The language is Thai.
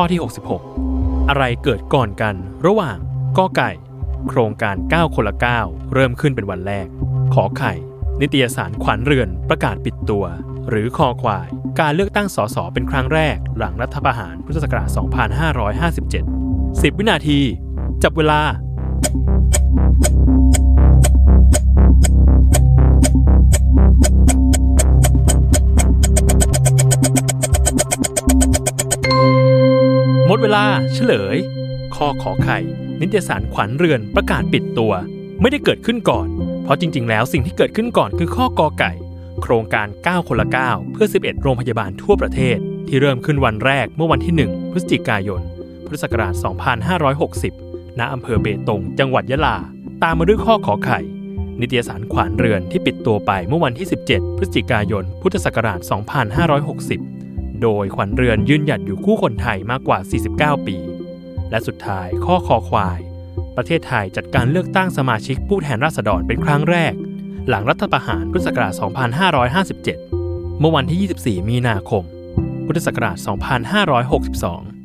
ข้อที่ 66 อะไรเกิดก่อนกัน ระหว่างกอไก่ โครงการ 9 คนละ 9 เริ่มขึ้นเป็นวันแรก ขอไข่ นิตยสารขวัญเรือนประกาศปิดตัว หรือคอควาย การเลือกตั้งสสเป็นครั้งแรก หลังรัฐประหารพุทธศักราช2557 10 วินาที จับเวลา หมดเวลาเฉลย ข้อขอไข่ นิตยสารขวัญเรือนประกาศปิดตัว ไม่ได้เกิดขึ้นก่อน เพราะจริง ๆ แล้วสิ่งที่เกิดขึ้นก่อนคือข้อกอไก่ โครงการ 9 คนละ 9 เพื่อ 11 โรงพยาบาลทั่วประเทศ ที่เริ่มขึ้นวันแรกเมื่อวันที่ 1 พฤศจิกายน พุทธศักราช 2560 ณ อำเภอเบตง จังหวัดยะลา ตามมาด้วยข้อขอไข่ นิตยสารขวัญเรือนที่ปิดตัวไปเมื่อวันที่ 17 พฤศจิกายน พุทธศักราช 2560 โดยขวัญเรือนยืนหยัดอยู่คู่คนไทยมากกว่า 49 ปี และสุดท้ายข้อคอควาย ประเทศไทยจัดการเลือกตั้งสมาชิกผู้แทนราษฎรเป็นครั้งแรก หลังรัฐประหารพุทธศักราช2557 เมื่อวันที่ 24 มีนาคมพุทธศักราช2562